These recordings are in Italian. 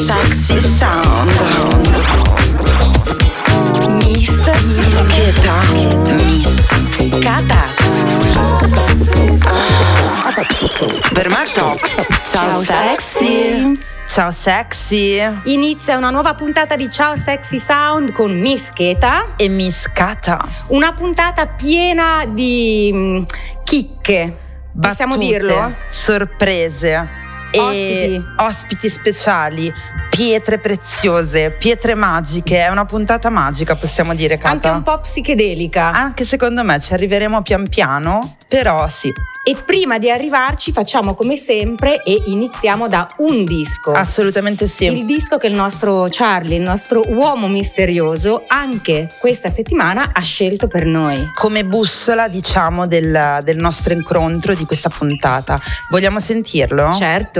Sexy sound. Miss Mischeta. Miss Cata. Per me top. Ciao, sexy. Ciao sexy Inizia una nuova puntata di Ciao Sexy Sound con Miss Keta. e Miss Cata. Una puntata piena di mm, chicche. Possiamo dirlo? Sorprese. Ospiti. Ospiti speciali, pietre preziose, pietre magiche. È una puntata magica, possiamo dire, Cata. Anche un po' psichedelica. Anche secondo me ci arriveremo pian piano, però sì, E prima di arrivarci facciamo come sempre e iniziamo da un disco. assolutamente sì. Il disco che il nostro Charlie, il nostro uomo misterioso, anche questa settimana ha scelto per noi. Come bussola, diciamo, del, del nostro incontro di questa puntata. Vogliamo sentirlo? Certo.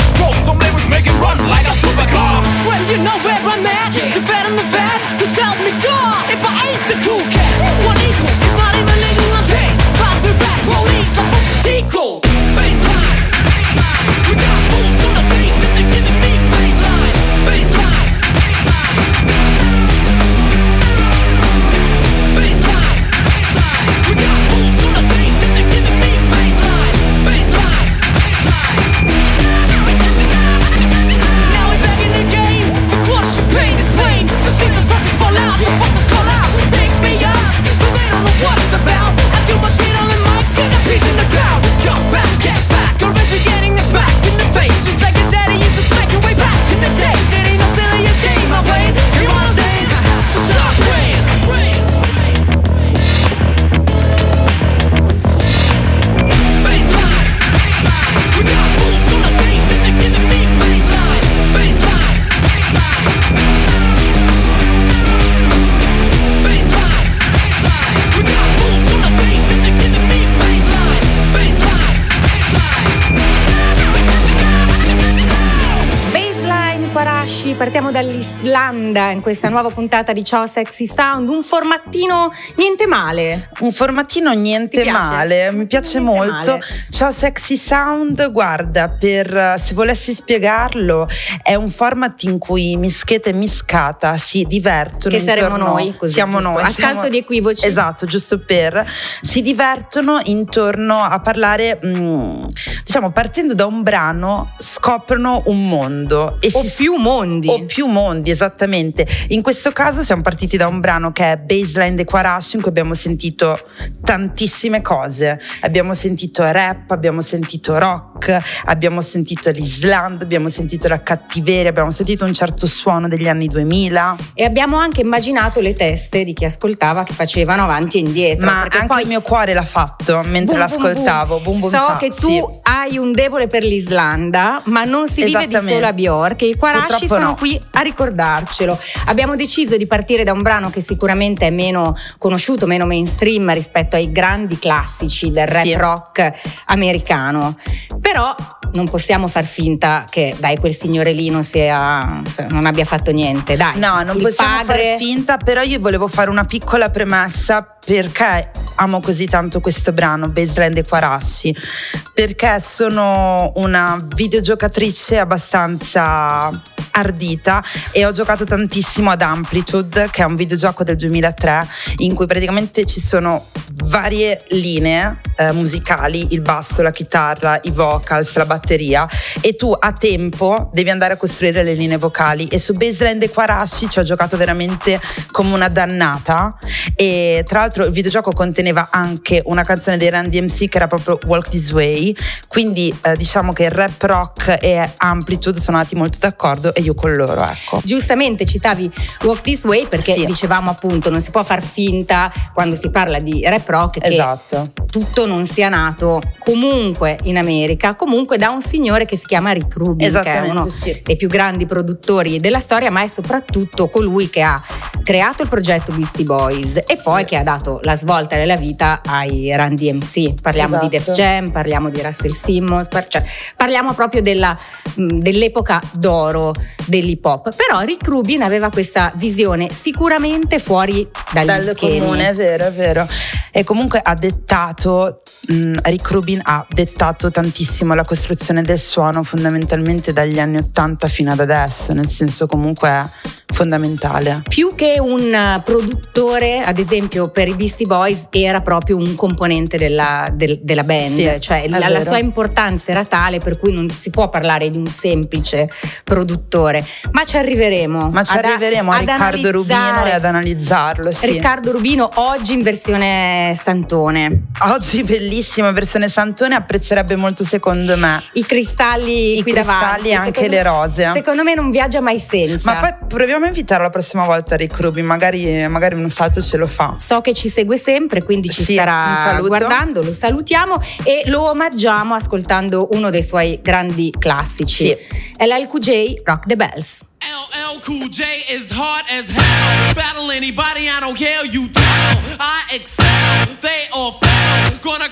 Throw some lyrics, make it run like a supercar. Well, you know where I'm at. The fat and the in questa nuova puntata di Ciao Sexy Sound, un formattino niente male. Un formatino niente male, mi piace Niente molto. male. Ciao Sexy Sound, guarda, per se volessi spiegarlo, è un format in cui Mischeta e Miscata si divertono. Che saremo intorno- noi, così, siamo giusto? noi. A siamo- scanso di equivoci. Esatto, giusto per. Si divertono intorno a parlare, mm, diciamo, partendo da un brano, scoprono un mondo. E O si più mondi. o più mondi, esattamente. In questo caso siamo partiti da un brano che è Baseline dei Quarashi, in cui abbiamo sentito tantissime cose. Abbiamo sentito rap, abbiamo sentito rock, abbiamo sentito l'Islanda, abbiamo sentito la cattiveria, abbiamo sentito un certo suono degli anni 2000. E abbiamo anche immaginato le teste di chi ascoltava che facevano avanti e indietro. Ma anche poi il mio cuore l'ha fatto mentre Boom, l'ascoltavo. Boom, boom, so che tu Sì. hai un debole per l'Islanda, ma non si vive di solo a Bjork i Quarashi sono no. qui a ricordarcelo. Abbiamo deciso di partire da un brano che sicuramente è meno conosciuto, meno mainstream rispetto ai grandi classici del rap Sì. rock americano. Però non possiamo far finta che dai quel signore lì non, sia, non abbia fatto niente. Dai, No, non possiamo padre- far finta, però io volevo fare una piccola premessa perché amo così tanto questo brano, Baseline dei Quarassi, perché sono una videogiocatrice abbastanza ardita e ho giocato tantissimo ad Amplitude, che è un videogioco del 2003 in cui praticamente ci sono varie linee eh, musicali, il basso, la chitarra, i vocals, la batteria e tu a tempo devi andare a costruire le linee vocali. E su Baseline dei Quarashi ci ho giocato veramente come una dannata. E tra l'altro il videogioco conteneva anche una canzone dei Run DMC che era proprio Walk This Way quindi eh, diciamo che rap rock e Amplitude sono andati molto d'accordo e io con loro ecco Giustamente citavi Walk This Way perché Sì. dicevamo appunto non si può far finta quando si parla di rap rock che Esatto. tutto non sia nato comunque in America, comunque da un signore che si chiama Rick Rubin, che è uno sì. dei più grandi produttori della storia, ma è soprattutto colui che ha creato il progetto Beastie Boys e poi che ha dato la svolta nella vita ai Run DMC. Parliamo di Esatto. Def Jam, parliamo di Russell Simmons, par- cioè, parliamo proprio della- mh, dell'epoca d'oro dell'hip hop. Però Rick Rubin aveva questa visione sicuramente fuori dagli Dal schemi. comune, è vero, è vero. E comunque ha dettato, mh, Rick Rubin ha dettato tantissimo la costruzione del suono fondamentalmente dagli anni 80 fino ad adesso, nel senso comunque è fondamentale. Più che un eh, produttore, ad esempio per i Beastie Boys, era proprio un componente della, del- della band, Sì, cioè la, la sua importanza era tale per cui non si può parlare di un semplice produttore, ma ci arriveremo. Ma ci ad- arriveremo a Riccardo Rubino e ad analizzarlo. Sì. Riccardo Rubino oggi in versione Santone. Oggi bellissima versione Santone, apprezzerebbe molto secondo me. I cristalli I qui cristalli davanti. e anche secondo- le rose. Secondo me non viaggia mai senza. Ma poi proviamo a invitarlo la prossima volta Rick Rubin, magari, magari uno salto ce lo fa. So che ci segue sempre, quindi ci Sì, un starà guardando, lo salutiamo e lo omaggiamo ascoltando uno dei suoi grandi classici. Sì. LLQJ Rock the Bells. LL Cool J is hard as hell. Battle anybody, I don't care. You tell, I excel. They all fail. Gonna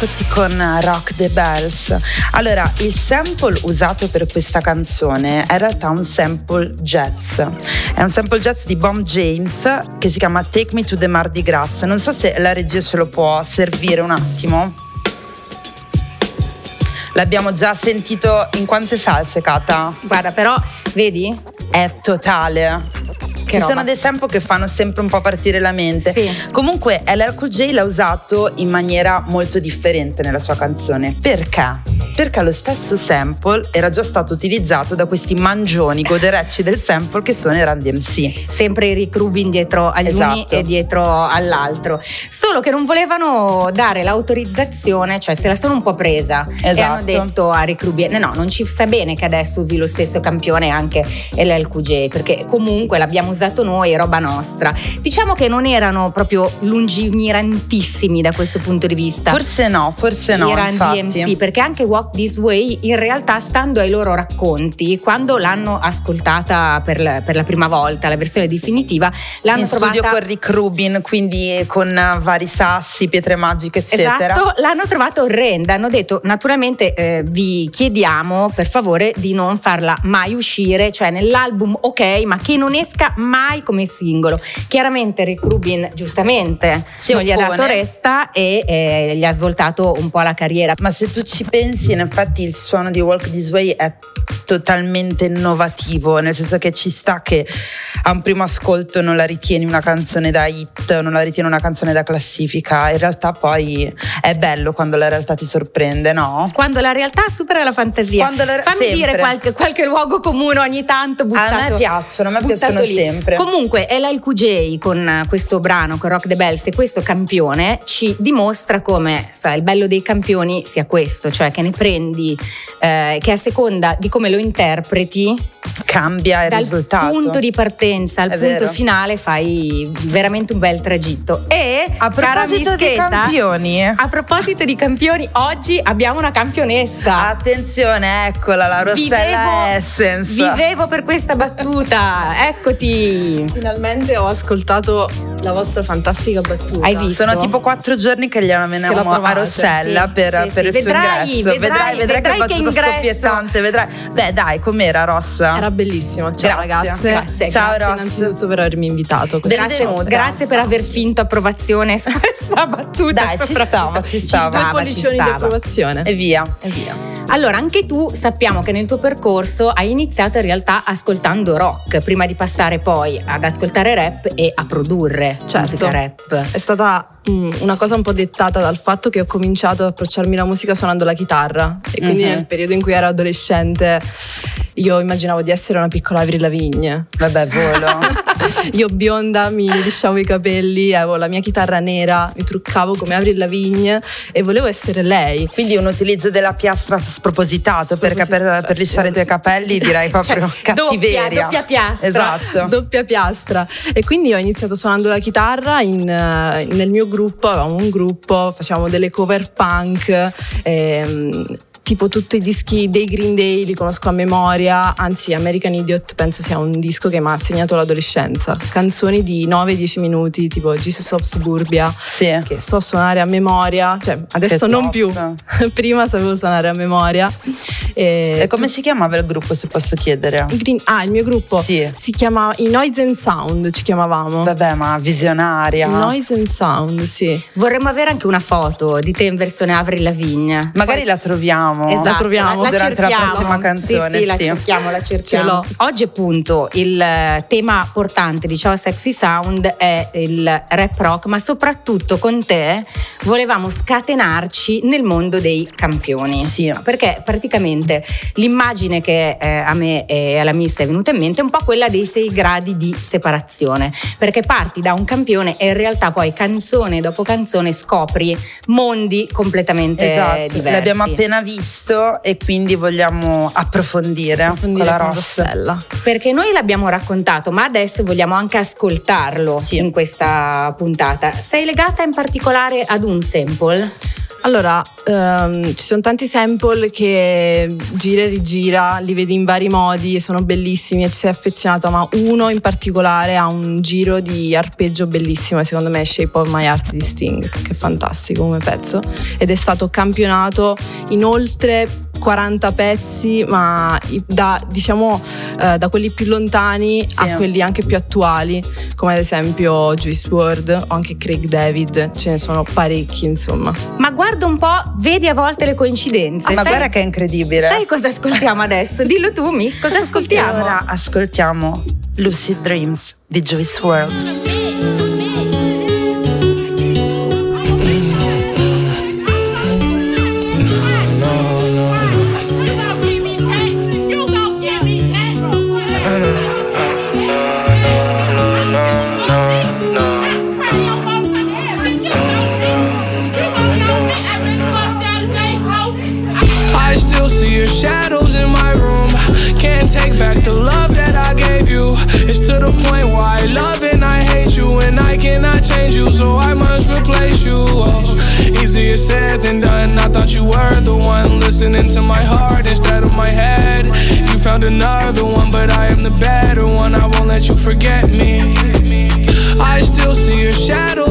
Rock the Ed eccoci con Rock the Bells. Allora, il sample usato per questa canzone è in realtà un sample jazz. È un sample jazz di Bomb James che si chiama Take Me to the Mardi Gras. Non so se la regia ce lo può servire un attimo. L'abbiamo già sentito in quante salse, Kata? Guarda, però, vedi? È totale. Ci roba. sono dei sample che fanno sempre un po' partire la mente. Sì. Comunque LL Cool J l'ha usato in maniera molto differente nella sua canzone. Perché? Perché lo stesso sample era già stato utilizzato da questi mangioni goderecci del sample che sono i Run DMC. Sempre Rick Rubin dietro agli uni Esatto. e dietro all'altro. Solo che non volevano dare l'autorizzazione, cioè se la sono un po' presa e Esatto. hanno detto a Rick Rubin: no, non ci sta bene che adesso usi lo stesso campione anche LLQJ, perché comunque l'abbiamo usato noi, è roba nostra. Diciamo che non erano proprio lungimirantissimi da questo punto di vista. Forse no, forse no, i infatti. DMC, perché anche Walk This Way in realtà stando ai loro racconti quando l'hanno ascoltata per la, per la prima volta la versione definitiva l'hanno in trovata studio con Rick Rubin, quindi con eh, vari sassi, pietre magiche, eccetera. Esatto, l'hanno trovata orrenda. Hanno detto: naturalmente eh, vi chiediamo per favore di non farla mai uscire, cioè nell'album ok, ma che non esca mai come singolo. Chiaramente Rick Rubin, giustamente, Si non gli ha oppone. dato retta e eh, gli ha svoltato un po' la carriera. Ma se tu ci pensi, in effetti il suono di Walk This Way è totalmente innovativo, nel senso che ci sta che a un primo ascolto non la ritieni una canzone da hit, non la ritieni una canzone da classifica, in realtà poi è bello quando la realtà ti sorprende, no? Quando la realtà supera la fantasia. Quando la- Fammi sempre. dire qualche, qualche luogo comune ogni tanto buttato. A me piacciono, a me piacciono lì. sempre. Comunque LLQJ con questo brano, con Rock the Bells e questo campione ci dimostra come sai, il bello dei campioni sia questo, cioè che ne prendi eh, che a seconda di come lo interpreti Cambia il dal risultato. punto di partenza al È punto vero. finale fai veramente un bel tragitto. E A proposito di campioni, a proposito di campioni, oggi abbiamo una campionessa. attenzione, eccola la Rossella Essence. vivevo per questa battuta. Eccoti. Finalmente ho ascoltato la vostra fantastica battuta. Hai visto? Sono tipo quattro giorni che gliela Che meniamo l'ho a Rossella sì, per, sì, per sì. il suo Vedrai, ingresso. vedrai, vedrai, vedrai che che battuta ingresso. scoppiettante. Vedrai. Beh, dai, com'era Rossa? Era bellissimo. Ciao Grazie. ragazze. Grazie, Ciao, Grazie Ross. innanzitutto per avermi invitato. questa Grazie, grazie per aver finto approvazione su questa battuta. Dai, ci stava, ci stava. stava, pollicioni ci di stava. approvazione. E via. E via. Allora, anche tu sappiamo che nel tuo percorso hai iniziato in realtà ascoltando rock, prima di passare poi ad ascoltare rap e a produrre Certo. musica rap. È stata una cosa un po' dettata dal fatto che ho cominciato ad approcciarmi alla musica suonando la chitarra e quindi Mhm. nel periodo in cui ero adolescente io immaginavo di essere una piccola Avril Lavigne. Vabbè, volo. Io bionda mi lisciavo i capelli, avevo la mia chitarra nera, mi truccavo come Avril Lavigne e volevo essere lei. Quindi un utilizzo della piastra spropositato, perché per, Spropositato. per lisciare i tuoi capelli direi proprio Cioè, cattiveria. doppia- doppia piastra. Esatto. doppia piastra e quindi ho iniziato suonando la chitarra in, eh, nel mio gruppo, avevamo un gruppo, facevamo delle cover punk, ehm, tipo tutti i dischi dei Green Day li conosco a memoria, anzi American Idiot penso sia un disco che mi ha segnato l'adolescenza, canzoni di 9-10 minuti tipo Jesus of Suburbia Sì. che so suonare a memoria, cioè adesso Che non top. più, prima sapevo suonare a memoria. E E come si chiamava il gruppo, se posso chiedere? Green- ah, il mio gruppo Sì. si chiamava i Noise and Sound, ci chiamavamo. Vabbè, ma visionaria. Noise and Sound, sì. Vorremmo avere anche una foto di te in versione Avril Lavigne. Magari la troviamo. Esatto, La troviamo durante la cerchiamo. prossima canzone, Sì, sì, la sì. cerchiamo, la cerchiamo. Oggi appunto il eh, tema portante di Ciao Sexy Sound è il rap rock, ma soprattutto con te volevamo scatenarci nel mondo dei campioni. Sì. Perché praticamente l'immagine che eh, a me e alla Miss è venuta in mente è un po' quella dei sei gradi di separazione. Perché parti da un campione e in realtà poi canzone dopo canzone scopri mondi completamente Esatto, diversi. l'abbiamo appena visto e quindi vogliamo approfondire, Approfondire con la con rossa. Rossella. Perché noi l'abbiamo raccontato, ma adesso vogliamo anche ascoltarlo Sì. in questa puntata. Sei legata in particolare ad un sample? Allora, ehm, ci sono tanti sample che gira e rigira, li vedi in vari modi sono bellissimi e ci sei affezionato, ma uno in particolare ha un giro di arpeggio bellissimo secondo me è Shape of My Heart di Sting, che è fantastico come pezzo ed è stato campionato in oltre 40 pezzi, ma da, diciamo, eh, da quelli più lontani Sì. a quelli anche più attuali, come ad esempio Juice WRLD o anche Craig David, ce ne sono parecchi insomma. Ma guarda un po', vedi a volte le coincidenze. Ah, ma Sai- guarda che è incredibile. Sai cosa ascoltiamo adesso? Dillo tu, Miss, cosa ascoltiamo? ora ascoltiamo Lucid Dreams di Juice WRLD. To the point where I love and I hate you, and I cannot change you, so I must replace you. Oh, easier said than done. I thought you were the one listening to my heart instead of my head. You found another one, but I am the better one. I won't let you forget me. I still see your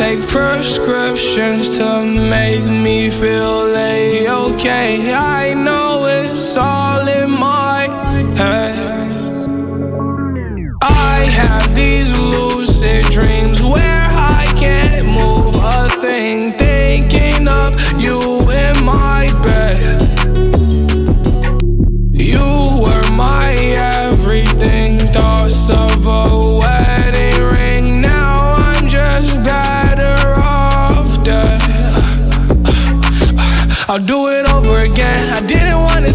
Take prescriptions to make me feel a-okay. I know it's all in my head. I have these lucid dreams where I can't move a thing,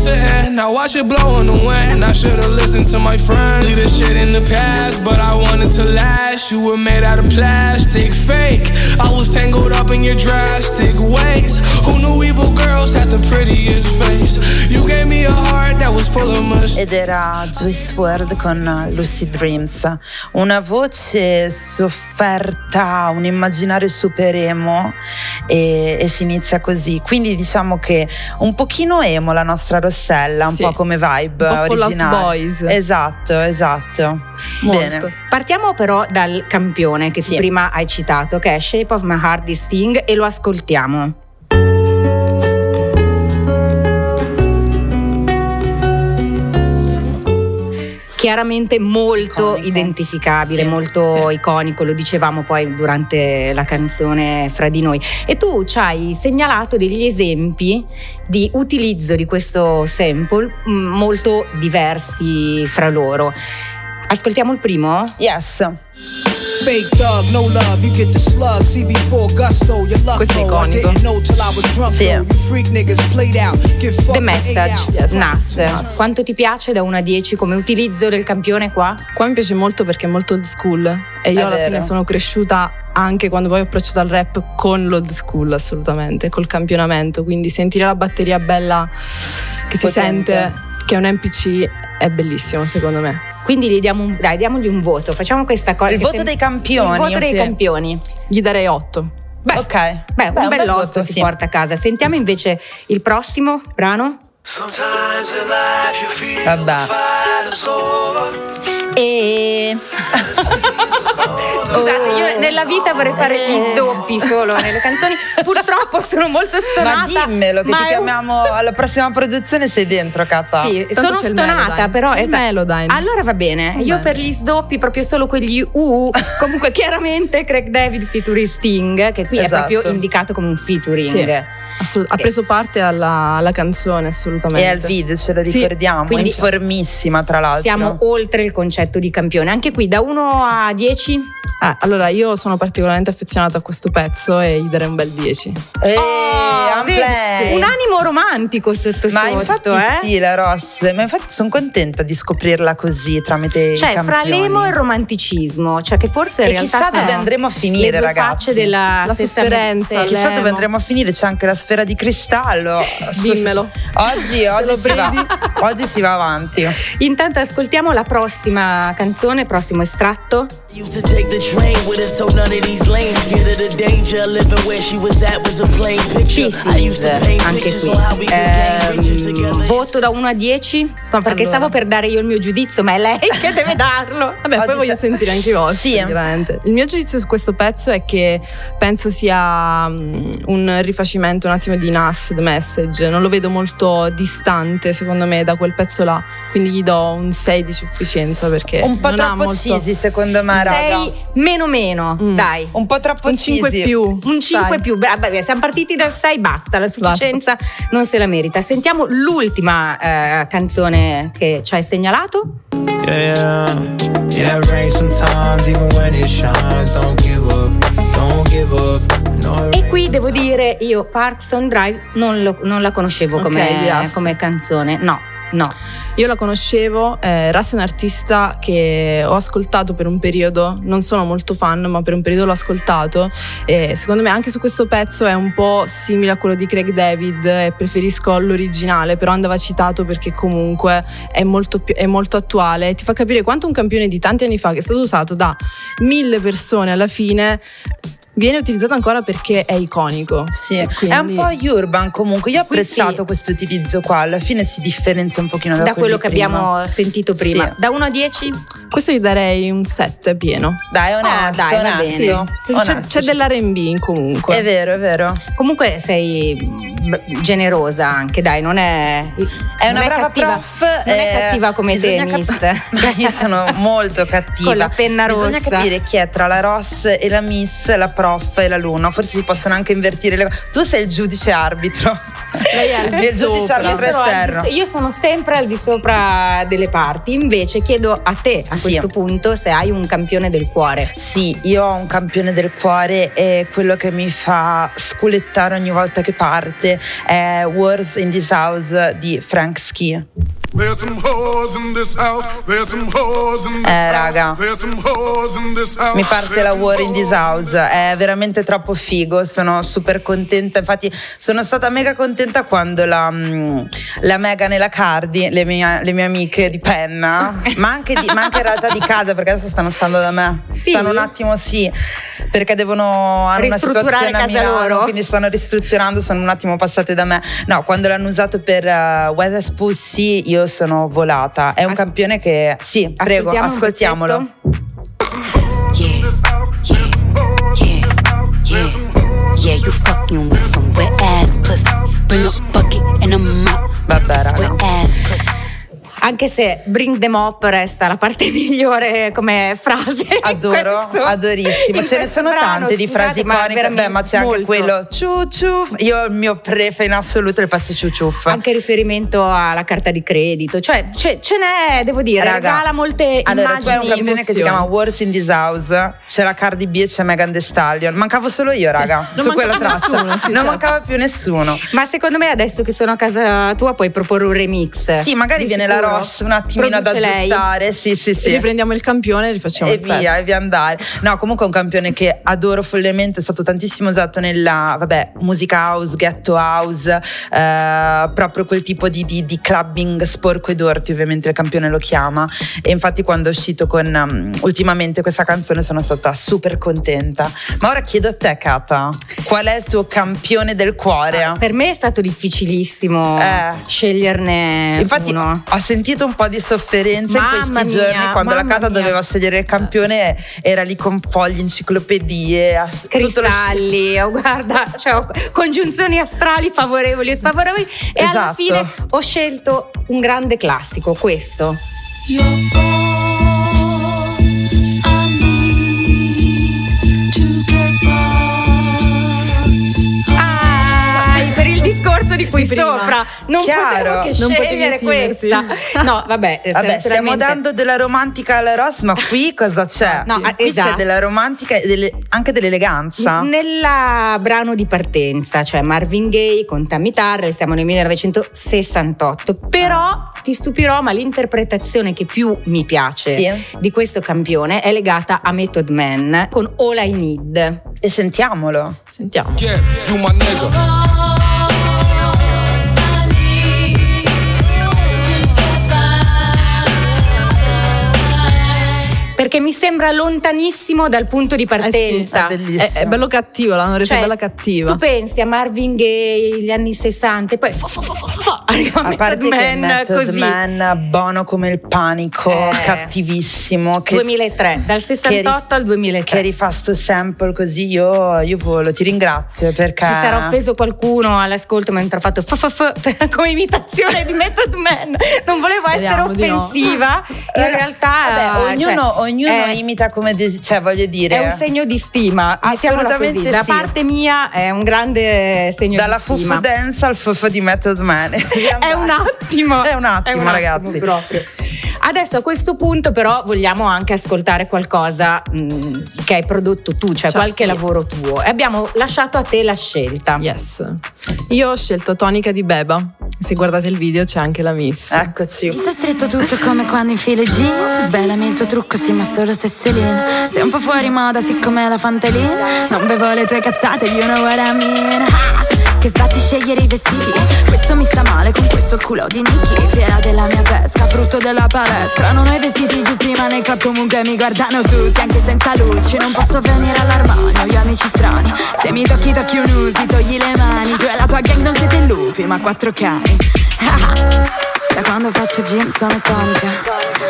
Now watch it blow in the wind. I should've listened to my friends. Leave this shit in the past, but I wanted to last. You were made out of plastic, fake. I was tangled up in your drastic ways. Who knew evil girls had the prettiest face? You gave me a heart that was full of mush. Ed era Juice WRLD con Lucid Dreams, una voce sofferta, un immaginario super emo e, e si inizia così. Quindi diciamo che un pochino emo la nostra Rossella, un Sì. po' come vibe Un po' originale. Boys. Esatto, esatto. Molto. Bene. Partiamo però dal campione che Sì. prima hai citato, che è Shape of My Heart di Sting, e lo ascoltiamo. Chiaramente molto Iconico. identificabile, Sì, molto sì. iconico, lo dicevamo poi durante la canzone fra di noi. E tu ci hai segnalato degli esempi di utilizzo di questo sample mh, molto diversi fra loro. Ascoltiamo il primo? Yes. Fake thug, no love, you get the slug. See before gusto, your luck Questo è iconico. didn't know till I was drunk. Sì. though. You freak niggas played out. Get fucked The Message, out. Nas. Quanto ti piace da 1 a 10 come utilizzo del campione qua? Qua mi piace molto perché è molto old school e io È alla vero. fine sono cresciuta anche quando poi ho approcciato al rap con l'old school assolutamente, col campionamento, quindi sentire la batteria bella che si Potente. sente che è un MPC è bellissimo secondo me. Quindi gli diamo un, dai, diamogli un voto, facciamo questa cosa. Il voto sem- dei campioni. Il voto dei Sì. campioni. Gli darei 8. Beh, Ok. beh, Beh, un un bel bel lotto voto, si sì. porta a casa. Sentiamo invece il prossimo brano. Sometimes in life you feel Vabbè. E scusate, io nella vita vorrei fare gli sdoppi solo nelle canzoni. Purtroppo sono molto Ma stonata. dimmelo che ma ti è un- chiamiamo alla prossima produzione sei dentro, cazzo. Sì, Tanto sono stonata, Melodyne. però C'è il esatto. Melodyne. Allora va bene. Va Io bene. per gli sdoppi, proprio solo quegli UU. Comunque, chiaramente Craig David featuring Sting, che qui Esatto. è proprio indicato come un featuring. Sì. Assolut- ha preso parte alla, alla canzone assolutamente. E al video ce lo Sì, ricordiamo, quindi- informissima tra l'altro. Siamo oltre il concetto di campione. Anche qui da 1 a 10. Ah, allora io sono particolarmente affezionata a questo pezzo e gli darei un bel 10. Ehi, Oh, un animo romantico sotto Ma sotto, infatti eh? sì, la Ross, ma infatti sono contenta di scoprirla così tramite Cioè, fra l'emo e il romanticismo, cioè che forse in E realtà chissà dove andremo a finire, le due ragazzi. facce della La sofferenza. Chissà dove andremo a finire, c'è anche la sfera di cristallo. Dimmelo. Oggi, oggi, si va, oggi si va avanti. Intanto ascoltiamo la prossima canzone, prossimo estratto. Used to take the train with her so none of these lanes get her the danger. Living where she was at was a plain picture. I used to paint anche pictures on how we Ehm, together. voto da 1 a 10? No, perché Allora. stavo per dare io il mio giudizio, ma è lei che deve darlo. Vabbè, Oggi poi voglio c'è- sentire anche i vostri, Sì. veramente. Il mio giudizio su questo pezzo è che penso sia mm, un rifacimento un attimo di Nas, The Message. Non lo vedo molto distante, secondo me, da quel pezzo là. Quindi gli do un 6 di sufficienza perché Un po' non ha troppo molto... cheesy secondo me. 6 meno meno, Mm. dai. Un po' troppo Un 5 cheesy. più. Un 5 dai. più, beh, beh, siamo partiti dal 6, basta, la sufficienza non se la merita. Sentiamo l'ultima eh, canzone che ci hai segnalato. Yeah, yeah, it rains sometimes, even when it shines. Don't give up, don't give up. E qui devo dire, io Parks on Drive non, lo- non la conoscevo Ok, come, yes. come canzone, no, no. Io la conoscevo, eh, Rassi è un artista che ho ascoltato per un periodo, non sono molto fan, ma per un periodo l'ho ascoltato e secondo me anche su questo pezzo è un po' simile a quello di Craig David e preferisco l'originale, però andava citato perché comunque è molto, più- è molto attuale e ti fa capire quanto un campione di tanti anni fa che è stato usato da mille persone alla fine viene utilizzato ancora perché è iconico. Sì, E è un quindi- po' urban comunque. Io ho Qui sì. apprezzato questo utilizzo qua. Alla fine si differenzia un pochino da, Da quello che prima. abbiamo sentito prima. Sì. Da 1 a 10? Questo gli darei un 7 pieno. Dai, onesto, Ah, dai, onesto. bene. Perché c'è, Onesto, c'è ci dell'R&B comunque. È vero, è vero. Comunque sei generosa anche, dai, non è. È una non brava cattiva, prof. Non è eh, cattiva come bisogna Temis. cap- Io sono molto cattiva. Con la penna Bisogna rossa. capire chi è tra la Ross e la Miss, la prof e l'alunno. Forse si possono anche invertire le cose. Tu sei il giudice arbitro. Lei è di il giudice arbitro Io di esterno. so- Io sono sempre al di sopra delle parti, invece chiedo a te a Sì. questo punto se hai un campione del cuore. Sì, io ho un campione del cuore e quello che mi fa sculettare ogni volta che parte è Wars in This House di Frank Ski. There's some whores in this house. There's some whores in this Eh, house. raga. There's some whores in this house. Mi parte la War in this house, è veramente troppo figo, sono super contenta, infatti sono stata mega contenta quando la, mm, la Megan e la Cardi, le mie, le mie amiche di penna, ma anche, di- ma anche in realtà di casa perché adesso stanno stando da me, Sì? stanno un attimo sì, perché devono, hanno una situazione a casa Milano, loro? quindi stanno ristrutturando, sono un attimo passate da me, no quando l'hanno usato per uh, Wes Pussy io sono volata, è un As- campione che, sì prego ascoltiamolo. Yeah, yeah, yeah, yeah. You fucking with some wet ass pussy. Bring a bucket and a mop. Vabbè, raga. Anche se Bring them up resta la parte migliore come frase. Adoro, questo- adorissimo. Ce ne sono brano, tante di frasi ma iconiche, beh, ma c'è anche molto. quello ciu ciu. Io il mio prefe in assoluto è il pezzo ciu ciuff. Anche riferimento alla carta di credito, cioè ce, ce n'è, devo dire, Raga, regala molte allora, tu hai un immagini. campione che si chiama Wars in This House. C'è la Cardi B e c'è Megan Thee Stallion. Mancavo solo io, raga, Non su quella traccia. non sì. mancava più nessuno. Ma secondo me adesso che sono a casa tua puoi proporre un remix. Sì, magari Di viene la Ross un attimino ad Produce lei. aggiustare. Sì, sì, sì. Riprendiamo il campione e rifacciamo e il pezzo. via, e via andare. No, comunque è un campione che adoro follemente, è stato tantissimo usato nella, vabbè, musica house, ghetto house, eh, proprio quel tipo di, di- di clubbing sporco e dorti, ovviamente il campione lo chiama. E infatti quando è uscito con um, ultimamente questa canzone sono stata super contenta. Ma ora chiedo a te, Kata, qual è il tuo campione del cuore? Per me è stato difficilissimo Eh. sceglierne Infatti uno. ho sentito un po' di sofferenza Mamma in questi mia, giorni quando la Cata mia. doveva scegliere il campione era lì con fogli, enciclopedie, as- tutto lo- cristalli, oh, guarda, cioè, congiunzioni astrali favorevoli e sfavorevoli e alla Esatto. fine ho scelto un grande classico, questo. Ah, discorso di qui Di prima. sopra non Chiaro. potevo che Non scegliere questa. No, vabbè, Vabbè, stiamo dando della romantica alla Ross, ma qui cosa c'è? No, ah, qui esatto. c'è della romantica e delle- anche dell'eleganza. Nella brano di partenza, cioè Marvin Gaye con Tammy Tarrell, siamo nel 1968, però ti stupirò, ma l'interpretazione che più mi piace Sì. di questo campione è legata a Method Man con All I Need. E sentiamolo. Sentiamo. Yeah, Perché mi sembra lontanissimo dal punto di partenza. è bellissimo. È, è bello cattivo, l'hanno resa Cioè, bella cattiva. Tu pensi a Marvin Gaye, gli anni 60, e poi fo, fo, fo, fo, fo, arriva A Method parte che Man Method così. Man, buono come il panico, Eh. cattivissimo. Che, 2003, dal 68 che al 2003. Che rifà sto sample così, io, io volo, ti ringrazio perché... Si sarà offeso qualcuno all'ascolto mentre ha fatto come imitazione di Method Man. Non volevo Speriamo essere di no. offensiva. In Raga, realtà, vabbè, ognuno, cioè, ognuno è- imita come desi- cioè voglio dire È un segno di stima. Assolutamente così. Da sì. parte mia è un grande segno dalla di stima. fufu dance al fufu di Method Man È un attimo. È un attimo, È un ragazzi. attimo proprio. Adesso a questo punto però vogliamo anche ascoltare qualcosa mh, che hai prodotto tu, cioè Ciao, qualche sì. lavoro tuo. E abbiamo lasciato a te la scelta. Yes. Io ho scelto Tonica di Beba. Se guardate il video c'è anche la miss. eccoci Mi sta stretto tutto come quando infilo i jeans Svelami il tuo trucco, sì ma solo se lean Sei un po' fuori moda, siccome la fantalina Non bevo le tue cazzate, you know what I mean. Ah, Che sbatti scegliere i vestiti. Questo mi sta male con questo culo di Nicky Fiera della mia pesca, frutto della palestra. Non ho i vestiti giusti ma nel club comunque mi guardano tutti. Anche senza luci, non posso venire all'armadio. Gli amici strani, se mi tocchi tocchi un usi Togli le mani, tu e la tua gang non siete lupi ma quattro cani Da quando faccio gym sono tonica.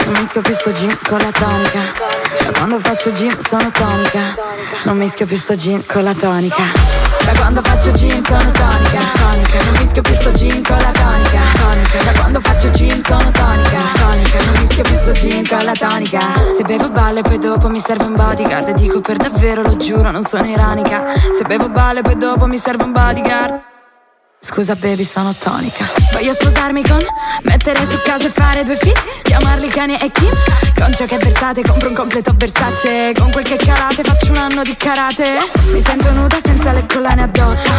Non mischio più sto gym con la tonica. Da quando faccio gym sono tonica. Non mischio più sto gym con la tonica. Da quando faccio gym sono tonica. Non mischio più sto gym con la tonica. Da quando faccio gym sono Tonica. Non mischio più sto gym con la tonica. Se bevo balle poi dopo mi serve un bodyguard. E dico per davvero lo giuro non sono iranica. Se bevo balle poi dopo mi serve un bodyguard Scusa baby, sono tonica. Voglio sposarmi con, mettere su casa e fare due fit, chiamarli cani e Kim. Con ciò che versate compro un completo Versace, con quel che calate faccio un anno di karate. Mi sento nuda senza le collane addosso.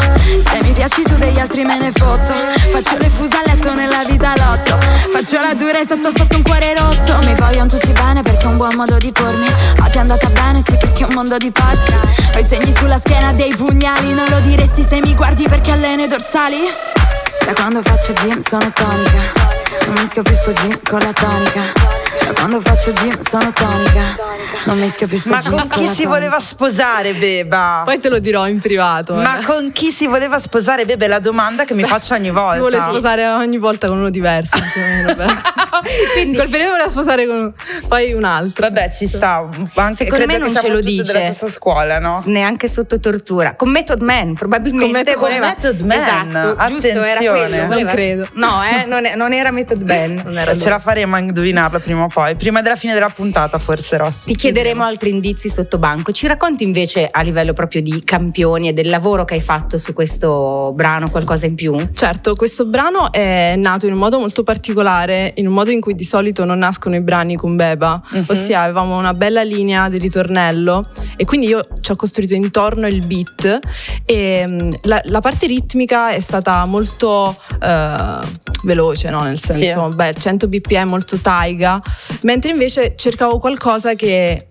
Se mi piaci tu degli altri me ne fotto. Faccio le fuse a letto nella vita lotto. Faccio la dura e sotto sotto un cuore rotto. Mi vogliono tutti bene perché è un buon modo di pormi. Ah, ti è andata bene, sì, perché è un mondo di pazzi. Ho i segni sulla schiena dei pugnali. Non lo diresti se mi guardi perché alleno i dorsali. Da quando faccio gym sono tonica. Non mischio più sto gym con la tonica. Da quando faccio gym sono tonica. Non mischio più Ma con chi si tonica. voleva sposare, Beba? Poi te lo dirò in privato. Ma eh. con chi si voleva sposare, Beba? È la domanda che mi faccio ogni volta. Si vuole sposare ogni volta con uno diverso. più o meno, beh. In quel periodo voleva sposare con poi un altro. Vabbè, ci sta. Anche, Secondo credo me non che ce lo dice. della stessa scuola, no? Neanche sotto tortura. Con Method Man, probabilmente Con voleva. Method Man, Esatto, giusto, era attenzione. quello. Non credo. No, eh, non, è- non era Method Man. Ce la faremo a indovinarla prima o poi. Prima della fine della puntata, forse, Rossi. Ti chiederemo altri indizi sotto banco. Ci racconti invece a livello proprio di campioni e del lavoro che hai fatto su questo brano qualcosa in più? Certo, questo brano è nato in un modo molto particolare, in un modo in cui di solito non nascono i brani con Beba, Mhm. ossia avevamo una bella linea di ritornello e quindi io ci ho costruito intorno il beat e mm, la, la parte ritmica è stata molto eh, veloce, no? nel senso, beh, 100 bpm molto taiga, mentre invece cercavo qualcosa che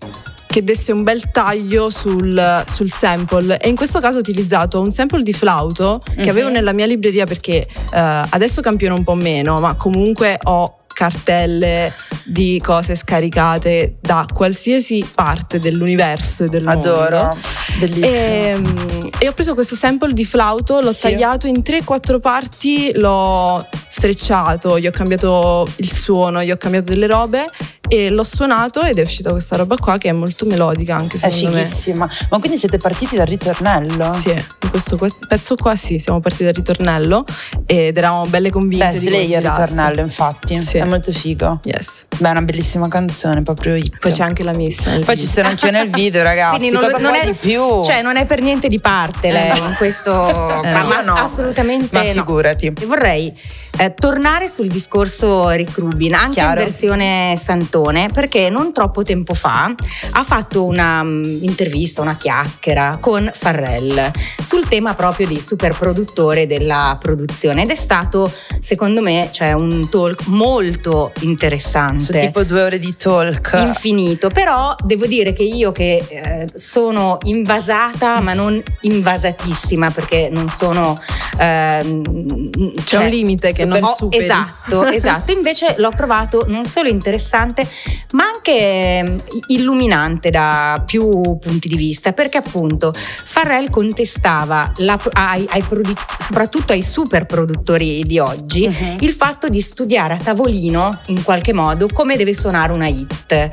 che desse un bel taglio sul, sul sample e in questo caso ho utilizzato un sample di flauto che Mhm. avevo nella mia libreria perché eh, adesso campiono un po' meno ma comunque ho cartelle di cose scaricate da qualsiasi parte dell'universo e del mondo Adoro. Bellissimo. e, mm, e ho preso questo sample di flauto, l'ho Sì. tagliato in 3-4 parti, l'ho strecciato, gli ho cambiato il suono, gli ho cambiato delle robe e l'ho suonato ed è uscita questa roba qua che è molto melodica anche È secondo me. fighissima. Ma quindi siete partiti dal ritornello? Sì, in questo que- pezzo qua sì, siamo partiti dal ritornello ed eravamo belle convinte Beh, di come il ritornello, infatti. Sì. È molto figo. Yes. Beh, è una bellissima canzone, proprio hit. Poi c'è anche la miss nel Poi video. ci sono anch'io nel video, ragazzi. Quindi non, Cosa non è, di più? Cioè, non è per niente di parte lei Eh, no. in questo. Eh, ma, no. No. assolutamente Ma no. figurati. E Vorrei eh, tornare sul discorso Rick Rubin, anche Chiaro. in versione Santone, perché non troppo tempo fa ha fatto una mm, intervista, una chiacchiera con Farrell sul tema proprio di superproduttore della produzione ed è stato, secondo me, cioè, un talk molto interessante Sono tipo due ore di talk. infinito, però devo dire che io che eh, sono invasata ma non invasatissima perché non sono... ehm, C'è un limite che non ho- superi. Esatto, esatto, invece l'ho trovato non solo interessante ma anche ehm, illuminante da più punti di vista perché appunto Farrell contestava la- ai, ai produ- soprattutto ai super produttori di oggi Mhm. il fatto di studiare a tavolino in qualche modo come deve suonare una hit.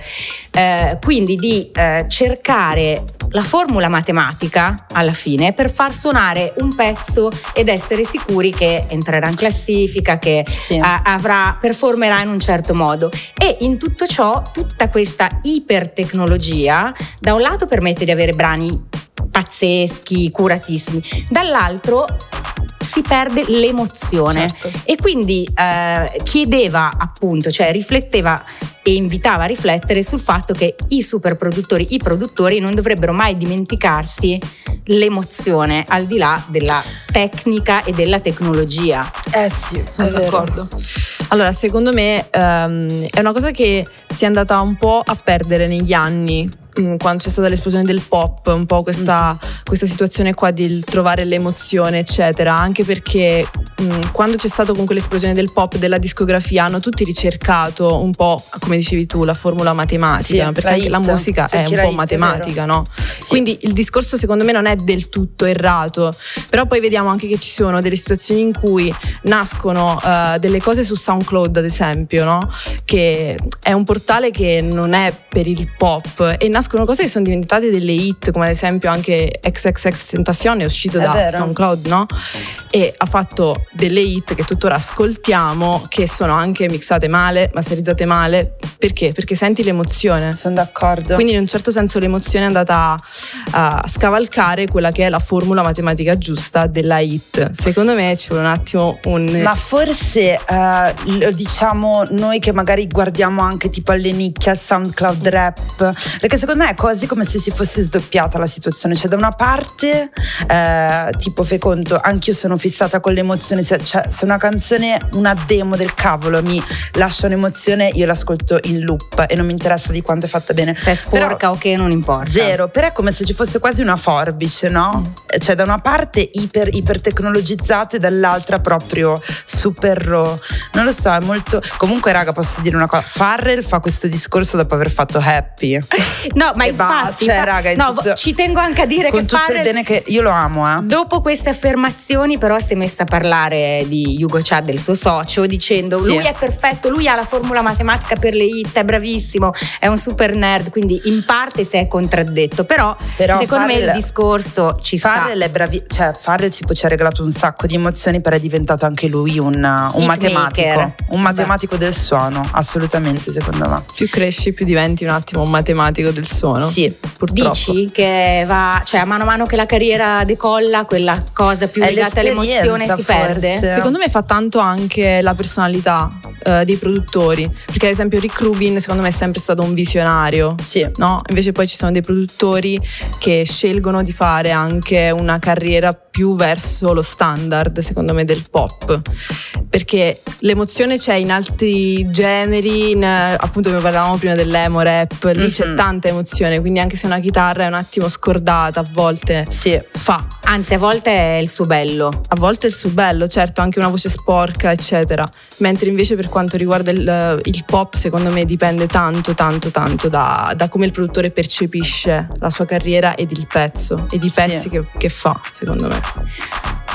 Eh, quindi di eh, cercare la formula matematica alla fine per far suonare un pezzo ed essere sicuri che entrerà in classifica, che Sì. a- avrà, performerà in un certo modo. E in tutto ciò, tutta questa ipertecnologia, da un lato permette di avere brani pazzeschi, curatissimi, dall'altro si perde l'emozione Certo. e quindi eh, chiedeva appunto, cioè rifletteva e invitava a riflettere sul fatto che i super produttori, i produttori non dovrebbero mai dimenticarsi l'emozione al di là della tecnica e della tecnologia. Eh sì, Sono d'accordo. Allora, secondo me ehm, è una cosa che si è andata un po' a perdere negli anni. Mm, Quando c'è stata l'esplosione del pop, un po' questa, questa situazione qua di trovare l'emozione, eccetera, anche perché mm, quando c'è stata comunque l'esplosione del pop, della discografia, hanno tutti ricercato un po', come dicevi tu, la formula matematica, Sì, perché la anche la musica è un po' hit, è matematica, no? Sì. Quindi il discorso secondo me non è del tutto errato, però poi vediamo anche che ci sono delle situazioni in cui nascono eh, delle cose su SoundCloud ad esempio, no? che è un portale che non è per il pop e nascono nascono cose che sono diventate delle hit, come ad esempio anche XXX Tentacion è uscito È da vero. SoundCloud, no? E ha fatto delle hit che tuttora ascoltiamo, che sono anche mixate male, masterizzate male. Perché? Perché senti l'emozione. Sono d'accordo. Quindi in un certo senso l'emozione è andata a, a scavalcare quella che è la formula matematica giusta della hit. Secondo me ci vuole un attimo un... Ma forse eh, diciamo noi che magari guardiamo anche tipo alle nicchie al SoundCloud rap, perché secondo me è quasi come se si fosse sdoppiata la situazione. Cioè, da una parte, eh, tipo fai conto, anch'io sono fissata con l'emozione. Se, cioè, se una canzone, una demo del cavolo mi lascia un'emozione, io l'ascolto in loop e non mi interessa di quanto è fatta bene. Se è sporca o che non importa. Zero, però è come se ci fosse quasi una forbice, no? Cioè da una parte iper, iper tecnologizzato e dall'altra proprio super. Non lo so, è molto... Comunque raga posso dire una cosa, Farrell fa questo discorso dopo aver fatto Happy. No, ma E infatti, cioè, raga, no, tutto- ci tengo anche a dire Con che tutto Farrell il bene che... Io lo amo, eh. Dopo queste affermazioni, però, si è messa a parlare di Hugo Chad, del suo socio, dicendo: Sì. Lui è perfetto, lui ha la formula matematica per le hit, è bravissimo, è un super nerd. Quindi, in parte si è contraddetto. Però, Però secondo me, il discorso ci Farrell è bravi, cioè Farrell tipo ci ha regalato un sacco di emozioni, però è diventato anche lui un, un matematico, un matematico del suono, assolutamente secondo me. Più cresci, più diventi un attimo un matematico del suono. Sì, purtroppo. Dici che va, cioè a mano a mano che la carriera decolla, quella cosa più È legata all'emozione si l'esperienza, perde. forse. Secondo me fa tanto anche la personalità eh, dei produttori, perché ad esempio Rick Rubin secondo me è sempre stato un visionario, Sì. no? Invece poi ci sono dei produttori che scelgono di fare anche una carriera più verso lo standard, secondo me, del pop, perché l'emozione c'è in altri generi, in, appunto come parlavamo prima dell'emo rap, lì c'è Mhm. tanta emozione, quindi anche se una chitarra è un attimo scordata a volte Sì. fa. Anzi, a volte è il suo bello. A volte è il suo bello, certo, anche una voce sporca, eccetera. Mentre invece per quanto riguarda il, il pop, secondo me dipende tanto, tanto, tanto da, da come il produttore percepisce la sua carriera ed il pezzo, ed i Sì. pezzi che, che fa, secondo me.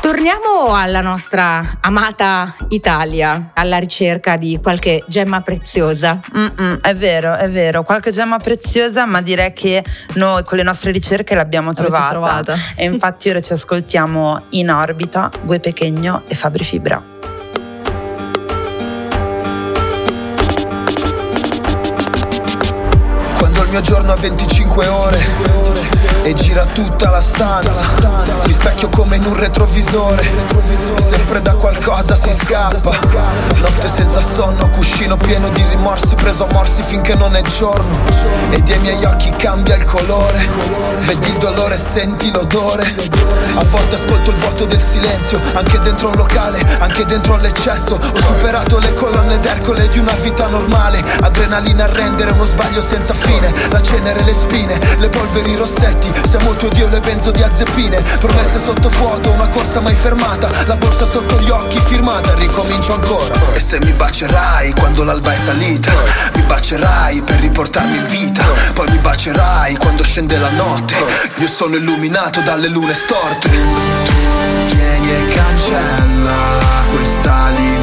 Torniamo alla nostra amata Italia, alla ricerca di qualche gemma preziosa. Mm-mm, è vero, è vero, qualche gemma preziosa, ma direi che noi con le nostre ricerche l'abbiamo trovata. trovata. E infatti ora ci ascoltiamo in orbita, Gue Pechegno e Fabri Fibra. Quando il mio giorno ha 25 ore gira tutta la stanza, mi specchio come in un retrovisore, sempre da qualcosa si scappa. Notte senza sonno, cuscino pieno di rimorsi, preso a morsi finché non è giorno. E dei miei occhi cambia il colore, vedi il dolore e senti l'odore. A volte ascolto il vuoto del silenzio, anche dentro un locale, anche dentro all'eccesso. Ho superato le colonne d'Ercole di una vita normale. Adrenalina a rendere uno sbaglio senza fine. La cenere, le spine, le polveri, rossetti. Siamo il tuo dio, le benzodiazepine. Promesse sotto vuoto, una corsa mai fermata. La borsa sotto gli occhi, firmata, ricomincio ancora. E se mi bacerai quando l'alba è salita, mi bacerai per riportarmi in vita. Poi mi bacerai quando scende la notte. Io sono illuminato dalle lune storte. Vieni e cancella questa linea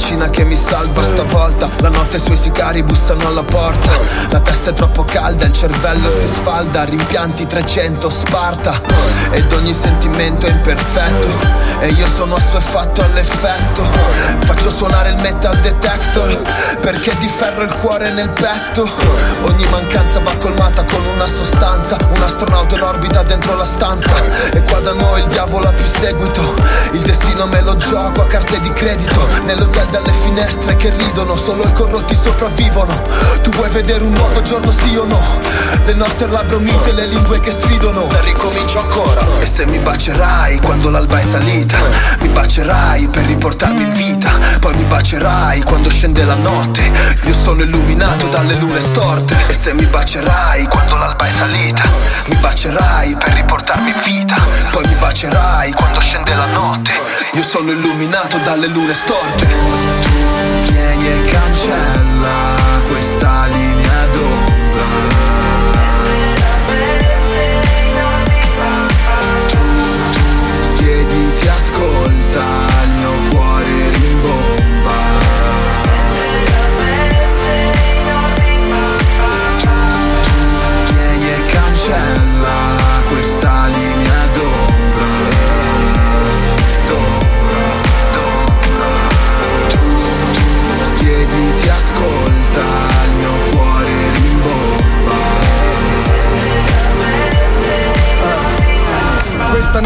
medicina che mi salva. Stavolta La notte i suoi sicari bussano alla porta. La testa è troppo calda, il cervello si sfalda. Rimpianti 300, Sparta. Ed ogni sentimento è imperfetto. E io sono assuefatto all'effetto. Faccio suonare il metal detector Perché di ferro il cuore nel petto. Ogni mancanza va colmata con una sostanza. Un astronauta in orbita dentro la stanza. E qua da noi il diavolo ha più seguito. Il destino me lo gioco a carte di credito. Nell'hotel dalle finestre che ridono Solo i corrotti sopravvivono. Tu vuoi vedere un nuovo giorno sì o no? Le nostre labbra unite, le lingue che stridono E ricomincio ancora. E se mi bacerai quando l'alba è salita Mi bacerai per riportarmi in vita. Poi mi bacerai quando scende la notte. Io sono illuminato dalle lune storte. E se mi bacerai quando l'alba è salita Mi bacerai per riportarmi in vita. Poi mi bacerai quando scende la notte. Io sono illuminato dalle lune storte Vieni e cancella questa linea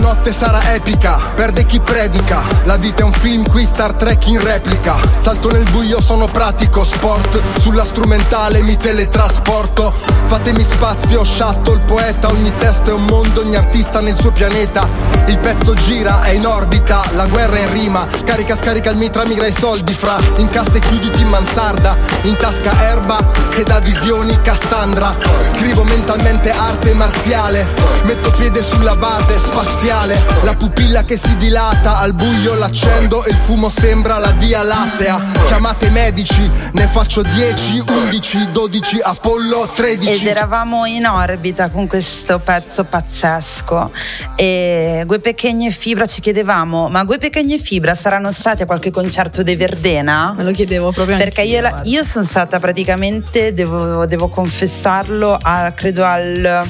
notte sarà epica, perde chi predica. La vita è un film qui Star Trek in replica. Salto nel buio, sono pratico, sport. Sulla strumentale mi teletrasporto. Fatemi spazio, shuttle, poeta. Ogni testo è un mondo, ogni artista nel suo pianeta. Il pezzo gira, è in orbita, la guerra è in rima. Scarica, scarica il mitra, migra i soldi fra. Incassa e chiuditi in mansarda. In tasca erba che dà visioni Cassandra. Scrivo mentalmente arte marziale. Metto piede sulla base spaziale. La pupilla che si dilata, al buio l'accendo e il fumo sembra la via lattea. Chiamate i medici, ne faccio 10, 11, 12, Apollo 13. Ed eravamo in orbita con questo pezzo pazzesco. E Gue Pequeño e Fibra ci chiedevamo: ma Gue Pequeño e Fibra saranno stati a qualche concerto di Verdena? Me lo chiedevo proprio Perché io, la- io sono stata praticamente, devo, devo confessarlo, a- credo al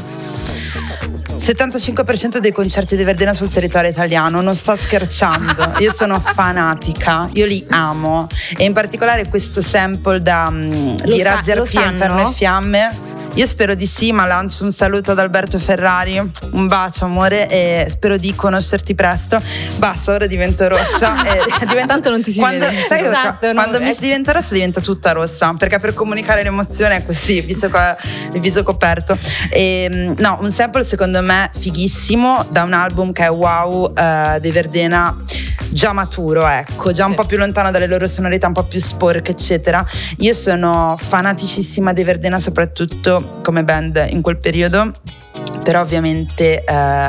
75% dei concerti di Verdena sul territorio italiano, non sto scherzando, io sono fanatica, io li amo e in particolare questo sample da, mm, Lo di sa- Razzi lo Arpia Inferno e Fiamme. Io spero di sì, ma lancio un saluto ad Alberto Ferrari, un bacio amore e spero di conoscerti presto. Basta, ora divento rossa. e divento- Tanto non ti si quando, vede. sai Esatto, no, quando mi eh. si diventa rossa diventa tutta rossa, perché per comunicare l'emozione è così, visto qua il viso coperto. E, no, un sample secondo me fighissimo da un album che è Wow eh, di Verdena già maturo, ecco, già un Sì. po' più lontano dalle loro sonorità, un po' più sporche, eccetera. Io sono fanaticissima di Verdena, soprattutto come band in quel periodo. Però ovviamente eh,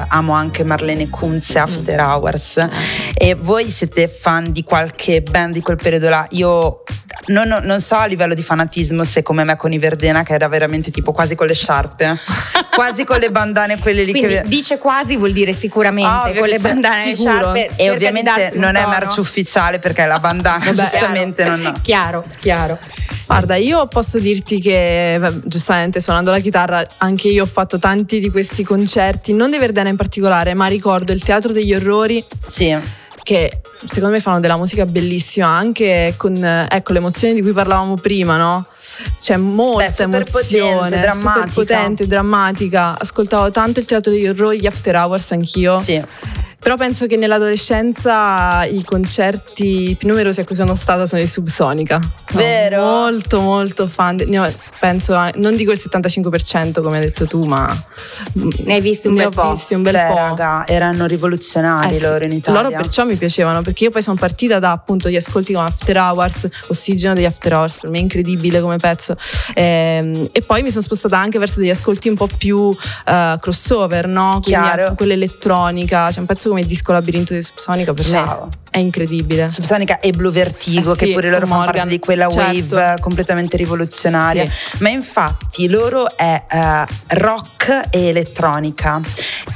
amo anche Marlene Kunz e After Hours. E voi siete fan di qualche band di quel periodo là? Io non, non- non so a livello di fanatismo se come me con i Verdena, che era veramente tipo quasi con le sciarpe, quasi con le bandane quelle lì Quindi che... dice quasi vuol dire sicuramente Ah, con le bandane e sicuro. sciarpe. E ovviamente non è merce ufficiale perché la bandana Vabbè, giustamente chiaro. non... Chiaro, chiaro. Guarda, io posso dirti che, giustamente suonando la chitarra, anche io ho fatto tanti di questi concerti, non di Verdena in particolare, ma ricordo il Teatro degli Orrori. Sì. Che secondo me fanno della musica bellissima, anche con ecco, l'emozione di cui parlavamo prima, no? C'è molta Beh, super emozione, potente, super potente, drammatica. Ascoltavo tanto il Teatro degli Orrori, gli After Hours anch'io. Sì. Però penso che nell'adolescenza i concerti più numerosi a cui sono stata sono i Subsonica. Sono Vero? Molto, molto fan. di- ho- penso, a- non dico il 75% come hai detto tu, ma Ne hai visti un bel po'. visti un bel Beh, po'. raga, erano rivoluzionari Eh sì, loro in Italia. Loro perciò mi piacevano perché io poi sono partita da appunto gli ascolti con After Hours, Ossigeno degli After Hours, per me è incredibile come pezzo. Ehm, e poi mi sono spostata anche verso degli ascolti un po' più eh, crossover, no? Quindi Chiaro. quell'elettronica. C'è un pezzo come il disco Labirinto di Subsonica per Ciao. me è incredibile. Subsonica e Blue Vertigo, Eh sì, che pure loro fanno parte di quella certo. wave completamente rivoluzionaria. Ma infatti loro è eh, rock e elettronica.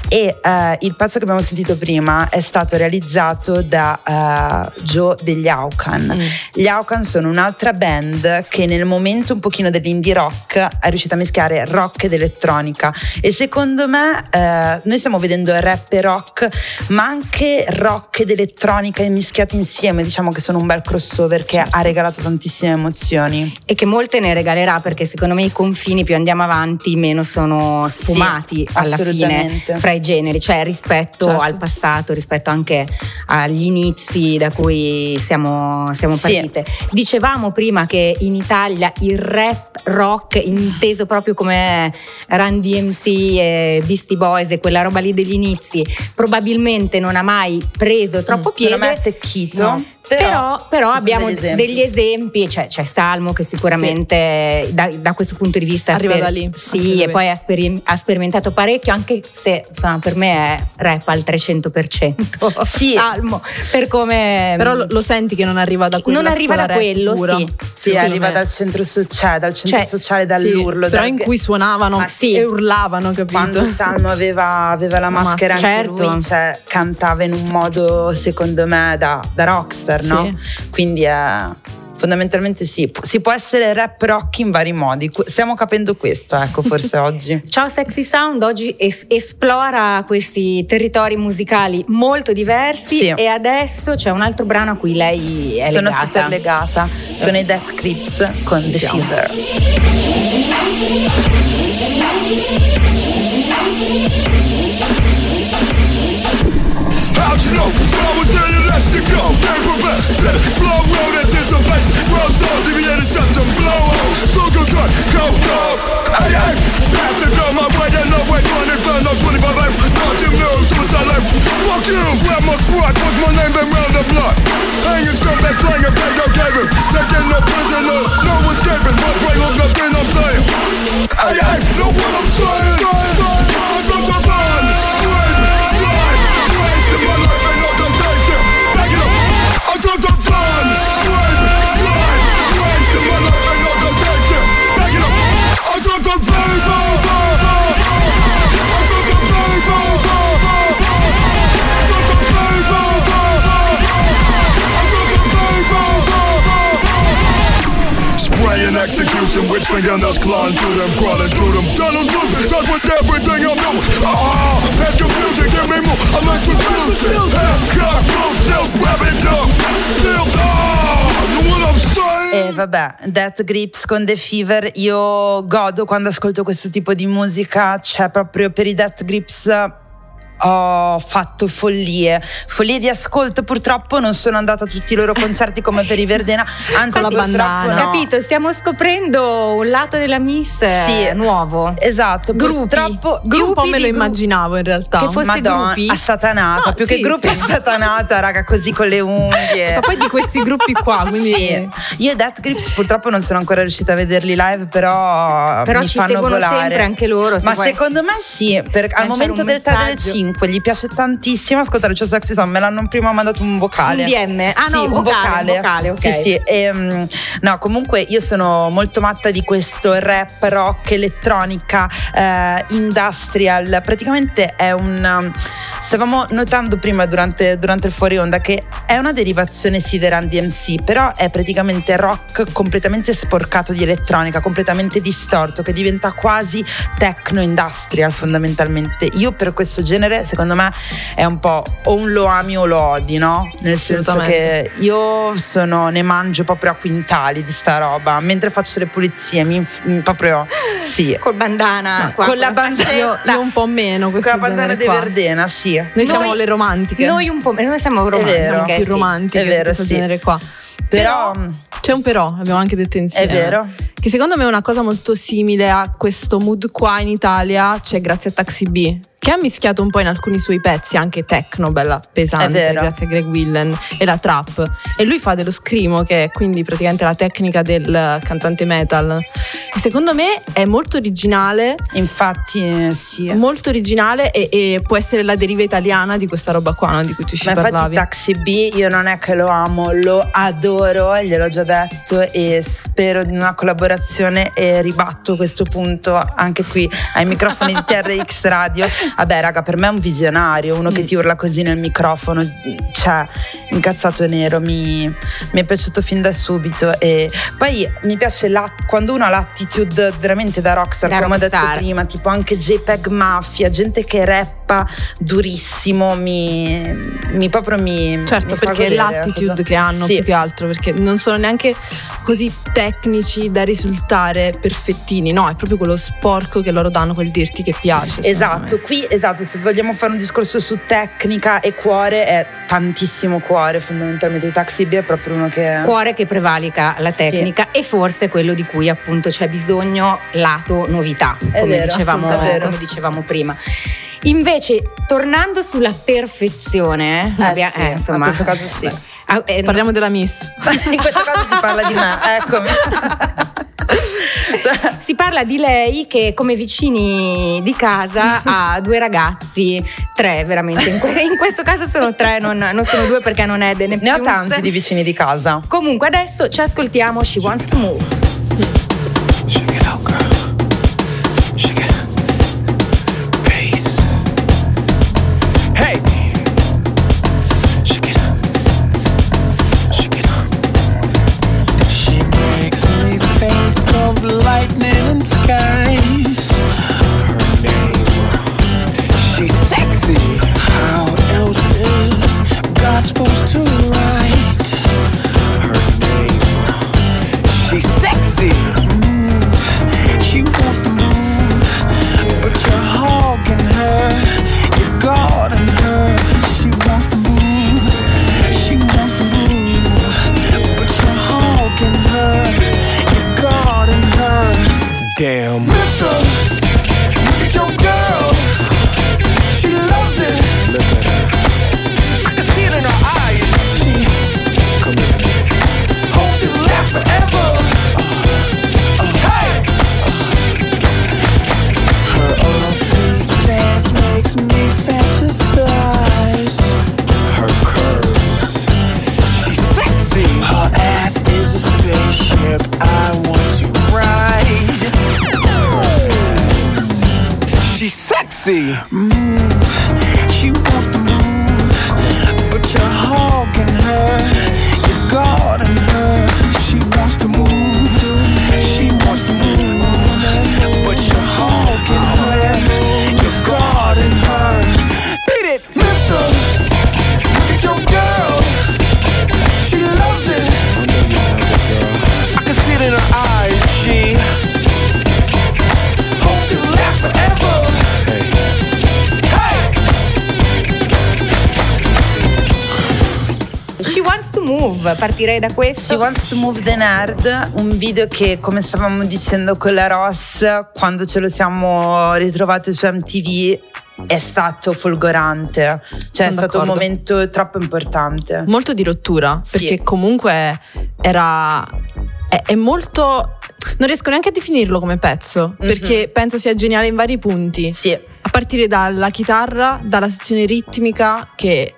E eh, il pezzo che abbiamo sentito prima è stato realizzato da eh, Joe degli Aucan. Mm. Gli Aucan sono un'altra band che nel momento un pochino dell'indie rock è riuscita a mischiare rock ed elettronica. E secondo me eh, noi stiamo vedendo rap e rock, ma anche rock ed elettronica mischiate insieme, diciamo che sono un bel crossover che ha regalato tantissime emozioni. E che molte ne regalerà perché secondo me i confini più andiamo avanti meno sono sfumati alla fine fra i generi, cioè rispetto Certo. al passato, rispetto anche agli inizi da cui siamo, siamo Sì. partite. Dicevamo prima che in Italia il rap rock inteso proprio come Run DMC e Beastie Boys e quella roba lì degli inizi probabilmente non ha mai preso troppo piede. Non è attecchito. No. Però, Però, abbiamo degli esempi. degli esempi, cioè, c'è Salmo che sicuramente da, da questo punto di vista Arriva sper- da lì, Sì, e poi ha, speri- ha sperimentato parecchio, anche se insomma, per me è rap al 300%. Sì. Salmo, per come... Però lo, lo senti che non arriva da quella non arriva da quello, pura. sì. Sì, Sì, arriva dal centro sociale, dal centro Cioè, sociale, Sì, dall'urlo. però dal- in cui suonavano sì. e urlavano, capito? Quando Salmo aveva, aveva la La maschera, maschera, anche certo. lui, cioè, cantava in un modo, secondo me, da, da rockstar, Sì. no? Quindi è, fondamentalmente sì, si può essere rap rock in vari modi. Stiamo capendo questo, ecco, forse oggi. Ciao Sexy Sound oggi es- esplora questi territori musicali molto diversi Sì. e adesso c'è un altro brano a cui lei è Sono legata. super legata. Sono i Death Crips con The Sentiamo. Fever. How'd you know? So I was there to let you go. Can't prevent. Slow road anticipation. Roll so deviated septum. Blow on. Sugar cut. Go, go. Hey, hey. Pass it on my way. There's no way. 25, no 25 life. Watching mirrors. Suicide life. Fuck you. Grab my truck. What's my name? Been round the block. Hanging stuff that slinging. Pay no caving. Taking no prisoner. No escaping. No play. Look nothing I'm saying. Hey, hey. Know what I'm saying? I got the execution, which fingernails clawing through them, crawling through them tunnels, losing touch with everything I'm doing. Ah, that's confusion, give me more electrocution. Half cock, roll tilt, grab it up, ah, know what I'm saying? E vabbè, Death Grips con The Fever, io godo quando ascolto questo tipo di musica, cioè proprio per i Death Grips ho fatto follie, follie di ascolto. Purtroppo non sono andata a tutti i loro concerti come per i Verdena, anzi la bandana. No. Capito, stiamo scoprendo un lato della Miss eh, sì, nuovo. Esatto, gruppi. purtroppo gruppi un po' me lo immaginavo in realtà. Che fosse Madonna, gruppi assatanata, no, più sì, che gruppi sì. assatanata, raga, così con le unghie. Ma poi di questi gruppi qua, quindi sì. Io Death Grips purtroppo non sono ancora riuscita a vederli live, però però mi ci fanno seguono volare. sempre anche loro. Se Ma vuoi. secondo me sì, per, al momento del TAD delle 5 comunque gli piace tantissimo ascoltare Ciao Sexy Sam, me l'hanno prima mandato un vocale. Un DM, ah sì, no, un vocale. Un vocale okay. Sì, sì. E, um, no, comunque io sono molto matta di questo rap, rock, elettronica, eh, industrial, praticamente è un... Um, stavamo notando prima durante, durante il fuori onda che è una derivazione sì del DMC, però è praticamente rock completamente sporcato di elettronica, completamente distorto, che diventa quasi techno industrial fondamentalmente. Io per questo genere secondo me, è un po' o un lo ami o lo odi, no? Nel senso che io sono, ne mangio proprio a quintali di sta roba, mentre faccio le pulizie, mi, mi proprio sì. Col bandana. qua, con la bandana- fascetta. io un po' meno Con la bandana di. Verdena, sì. Noi siamo Noi- le romantiche. Noi un po' meno, noi siamo vero. romantiche. siamo più sì. romantiche È vero, questo sì. genere qua. Però, C'è un però, abbiamo anche detto insieme. È vero. Che secondo me è una cosa molto simile a questo mood qua in Italia, c'è grazie a Taxi B. Che ha mischiato un po' in alcuni suoi pezzi anche techno, bella pesante, grazie a Greg Willen e la trap. E lui fa dello screamo, che è quindi praticamente la tecnica del cantante metal. E secondo me è molto originale, infatti, eh, sì. molto originale e, e può essere la deriva italiana di questa roba qua, no? di cui tu ci Ma infatti parlavi. Taxi B io non è che lo amo, lo adoro, gliel'ho già detto e spero di una collaborazione e ribatto questo punto anche qui ai microfoni di TRX Radio. Vabbè raga, per me è un visionario, uno che ti urla così nel microfono, cioè incazzato nero, mi, mi è piaciuto fin da subito e poi mi piace la- quando uno ha l'attitude veramente da rockstar, Da come ho rockstar. detto prima, tipo anche JPEG Mafia, gente che rappa hip durissimo, mi, mi proprio mi. Certo, mi perché è l'attitude che hanno Sì. più che altro, perché non sono neanche così tecnici da risultare perfettini, no, è proprio quello sporco che loro danno, quel dirti che piace. Esatto, qui esatto, se vogliamo fare un discorso su tecnica e cuore è tantissimo cuore fondamentalmente. Taxi B è proprio uno che... cuore che prevalica la Sì. tecnica e forse quello di cui appunto c'è bisogno lato novità, come, vero, dicevamo, come dicevamo prima. Invece, tornando sulla perfezione, Eh abbia- sì, eh, insomma, in questo caso sì. Ah, eh, Parliamo della Miss. In questo caso si parla di me, eccomi. Si parla di lei che come vicini di casa ha due ragazzi, tre veramente, in, que- in questo caso sono tre, non, non sono due perché non è The Ne ho Neptunes. tanti di vicini di casa. Comunque adesso ci ascoltiamo She Wants to Move. In her eyes. She. Hope this lasts forever. Hey. She Wants to Move, partirei da questo. She Wants to Move the Nerd, un video che come stavamo dicendo con la Ross, quando ce lo siamo ritrovati su MTV è stato folgorante, cioè è Sono stato un momento troppo importante. Molto di rottura, Sì. perché comunque era... È, è molto... Non riesco neanche a definirlo come pezzo, perché penso sia geniale in vari punti. Sì, A partire dalla chitarra, dalla sezione ritmica, che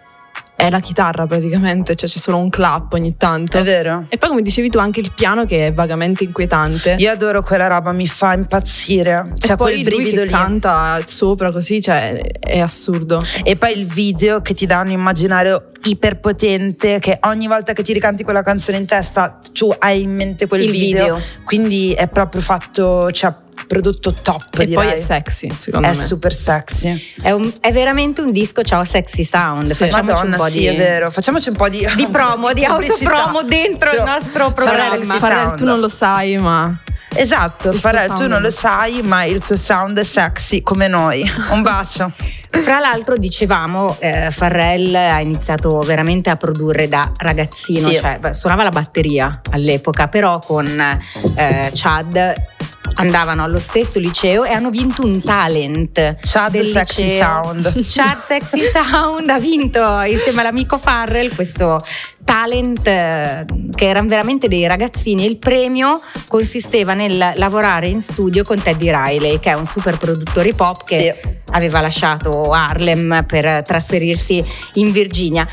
è la chitarra praticamente, cioè c'è solo un clap ogni tanto. è vero. E poi come dicevi tu anche il piano che è vagamente inquietante. Io adoro quella roba, mi fa impazzire. Poi quel brivido che lì. canta sopra così, cioè è assurdo. E poi il video che ti dà un immaginario iperpotente che ogni volta che ti ricanti quella canzone in testa tu hai in mente quel video. video. Quindi è proprio fatto, cioè prodotto top E direi. poi è sexy, secondo È me. super sexy. È, un- è veramente un disco, ciao sexy sound. Facciamoci Madonna, un po' sì, di, è vero. Facciamoci un po' di, di promo, di autopromo dentro il nostro Farrell, programma. sì, Farrell, sound. tu non lo sai, ma Esatto, Farrell, tu sound. non lo sai, ma il tuo sound è sexy come noi. Un bacio. Fra l'altro dicevamo, eh, Farrell ha iniziato veramente a produrre da ragazzino, Sì. cioè suonava la batteria all'epoca, però con eh, Chad andavano allo stesso liceo e hanno vinto un talent Chad del Sexy liceo. Sound. Chad Sexy Sound ha vinto insieme all'amico Farrell questo talent eh, che erano veramente dei ragazzini il premio consisteva nel lavorare in studio con Teddy Riley che è un super produttore pop che Sì. Aveva lasciato Harlem per trasferirsi in Virginia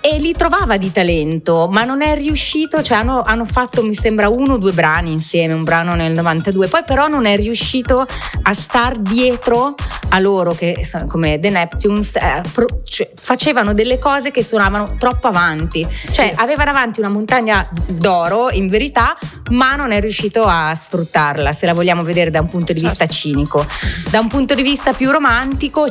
e li trovava di talento ma non è riuscito cioè hanno, hanno fatto mi sembra uno o due brani insieme un brano nel 92 poi però non è riuscito a star dietro a loro che come The Neptunes eh, pro- cioè, facevano delle cose che suonavano troppo avanti. Cioè aveva davanti una montagna d'oro in verità, ma non è riuscito a sfruttarla, se la vogliamo vedere da un punto di vista cinico. Da un punto di vista più romantico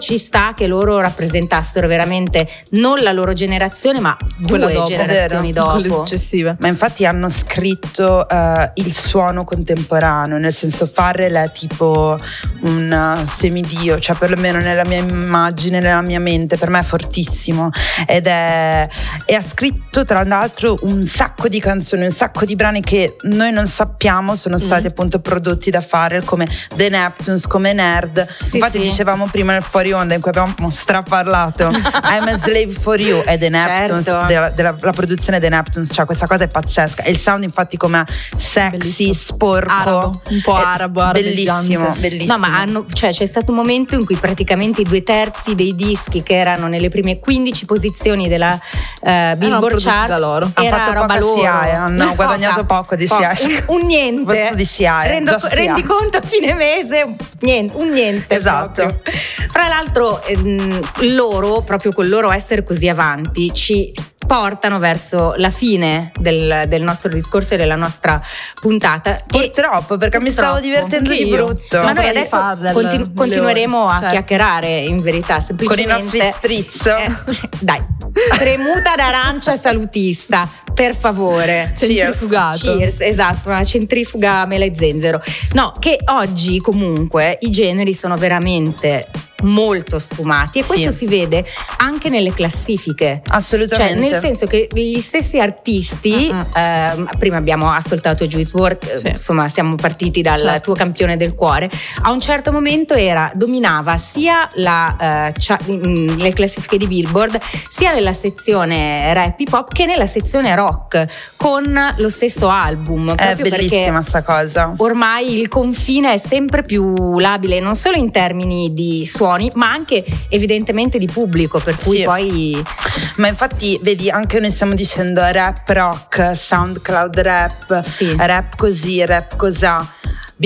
ci sta che loro rappresentassero veramente non la loro generazione, ma Quella due dopo, generazioni vero? dopo. Quelle successive. Ma infatti hanno scritto eh, il suono contemporaneo, nel senso Farrell è tipo un eh, semidio, cioè perlomeno nella mia immagine, nella mia mente, per me è fortissimo ed è e ha scritto tra l'altro un sacco di canzoni, un sacco di brani che noi non sappiamo sono stati appunto prodotti da Farrell come The Neptunes, come Nerd. Sì, infatti sì. dicevamo prima nel fuori onda in cui abbiamo straparlato I'm a slave for you e The Neptunes Certo. della, della- la produzione dei Neptunes, cioè questa cosa è pazzesca. E il sound infatti come sexy, sporco, Arabo, un po' arabo, bellissimo, bellissimo. No, ma hanno- cioè, c'è stato un momento in cui praticamente i due terzi dei dischi che erano nelle prime 15 posizioni della eh, Billboard prodotti Chart da loro. Hanno era fatto roba loro. SIAE, hanno guadagnato poco di Poca. SIAE. Un, un niente. Di SIAE, Rendo- rendi conto a fine mese? Niente, un niente. Esatto. proprio. Fra l'altro, ehm, loro, proprio col loro essere così avanti, ci portano verso la fine del, del nostro discorso e della nostra puntata. E- Purtroppo, perché mi stavo Purtroppo. divertendo di brutto. ma noi adesso continu- continueremo a certo. chiacchierare in verità, Con i semplicemente. nostri spritz. Eh, dai, spremuta d'arancia salutista, per favore. Centrifugato. Cheers, esatto, una centrifuga mela e zenzero. No, che oggi comunque i generi sono veramente molto sfumati e Sì. questo si vede anche nelle classifiche. Assolutamente. Cioè, nel senso che gli stessi artisti, ehm, prima abbiamo ascoltato Juice WRLD, eh, Sì. insomma siamo partiti dal Certo. tuo campione del cuore, a un certo momento era, dominava sia la, eh, cia- mm, le classifiche di Billboard, sia nella sezione rap hip hop che nella sezione rock, con lo stesso album. È bellissima sta cosa. ormai il confine è sempre più labile, non solo in termini di suoni, ma anche evidentemente di pubblico, per cui Sì. poi Ma infatti, vedi, anche noi stiamo dicendo rap rock, SoundCloud rap, Sì. rap così, rap cosà.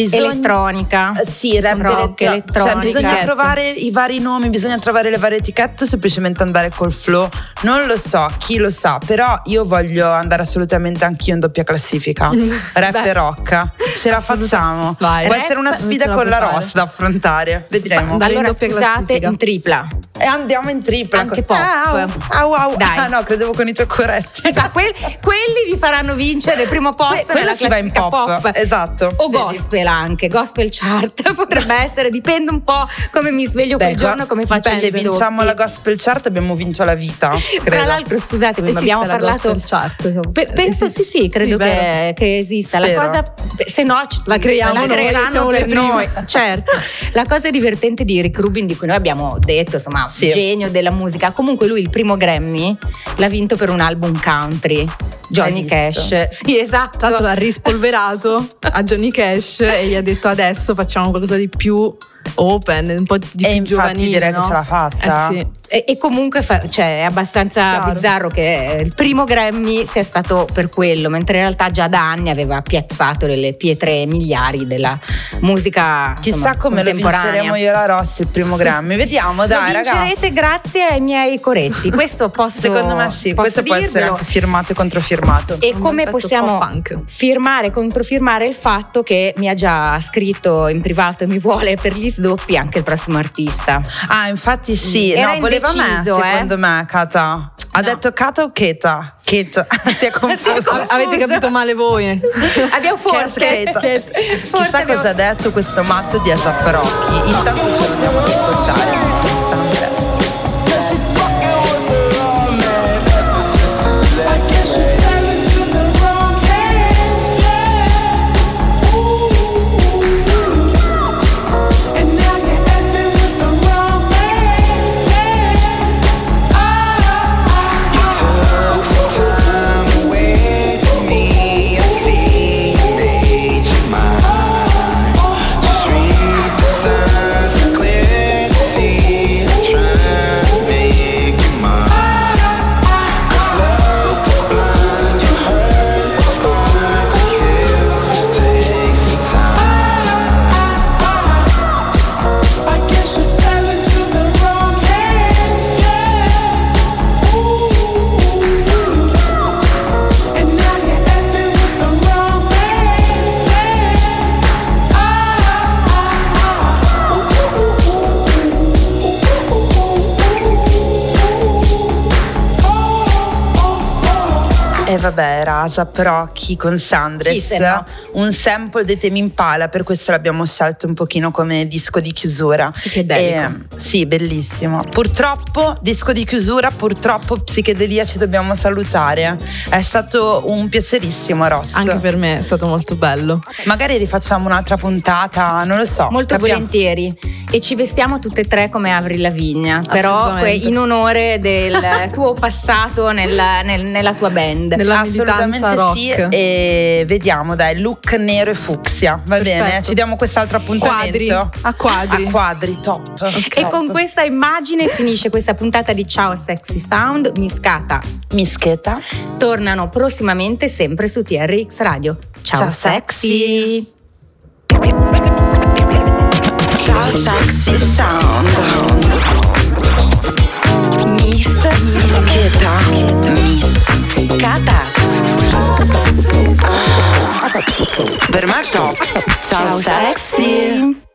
Bisogna- elettronica. Eh, Sì, rap rock, elettro- elettronica. Cioè, bisogna trovare i vari nomi, bisogna trovare le varie etichette o semplicemente andare col flow. Non lo so, chi lo sa, però io voglio andare assolutamente anch'io in doppia classifica. rap Beh. e rock. Ce la facciamo. Vai. Può Rap essere una sfida con la. Ross da affrontare. Vedremo. Allora scusate, in tripla. E andiamo in tripla. Anche con- pop. Au, au, au. Dai. Ah no, credevo con i tuoi corretti. Ma quel- quelli vi faranno vincere il primo posto Que- quello nella si va in classifica pop, esatto. O Vedi. gospel anche, gospel chart potrebbe essere, dipende un po' come mi sveglio quel Beh, giorno, come faccio Se i vinciamo la gospel chart abbiamo vinto la vita. Tra Credo. l'altro, scusatemi, ma Esiste abbiamo la parlato. gospel chart. Pe- penso sì, sì, credo Sì, che, che esista. La Spero. cosa, se no, La creiamo la noi, creeranno per noi. Certo. La cosa divertente di Rick Rubin, di cui noi abbiamo detto, insomma, Sì. genio della musica. Comunque, lui il primo Grammy l'ha vinto per un album country. Johnny? Cash. Sì, esatto. Tra l'altro l'ha rispolverato a Johnny Cash e gli ha detto adesso facciamo qualcosa di più open, un po' di E più infatti giovanile. direi che no? ce l'ha fatta. Eh sì. E, e comunque fa- cioè, è abbastanza Chiaro. bizzarro che il primo Grammy sia stato per quello, mentre in realtà già da anni aveva piazzato delle pietre miliari della musica Chissà insomma, come lo vinceremo io e la Rossi il primo Grammy. Vediamo, dai, lo vincerete ragazzi. grazie ai miei coretti. Questo posso Secondo me sì, posso questo può essere anche firmato e controfirmato. E Un come possiamo firmare e controfirmare il fatto che mi ha già scritto in privato e mi vuole per gli sdoppi anche il prossimo artista. Ah, infatti sì, Era no, voleva me, indeciso, eh. secondo me, Kata. Ha detto Kata o Keta? Keta, si è confuso. Confuso. Avete capito male voi. Abbiamo forse, Keta. forse Chissà abbiamo- cosa ha detto questo matto di Asap Rocky. Intanto ce lo andiamo ad ascoltare. Era Asap Rocky con Sandres, Chi se no? Un sample dei temi Impala, per questo l'abbiamo scelto un pochino come disco di chiusura. Psichedelico. E- sì, bellissimo. Purtroppo, disco di chiusura, purtroppo Psichedelia ci dobbiamo salutare. È stato un piacerissimo, Ross. Anche per me è stato molto bello. Magari rifacciamo un'altra puntata, non lo so. Molto capiamo- volentieri. E ci vestiamo tutte e tre come Avril Lavigna, però in onore del tuo passato nella, nel- nella tua band. Nella Assolutamente militanza sì, rock. e vediamo dai, look nero e fucsia, va bene? Perfetto. Ci diamo quest'altro appuntamento. Quadri, a quadri. A quadri, top. E con questa immagine finisce questa puntata di Ciao Sexy Sound, Miscata. Mischeta. Tornano prossimamente sempre su TRX Radio. Ciao, Ciao, sexy. Ciao sexy sound. Miss Mischeta. Miss Cata. Per me è top. Ciao sexy.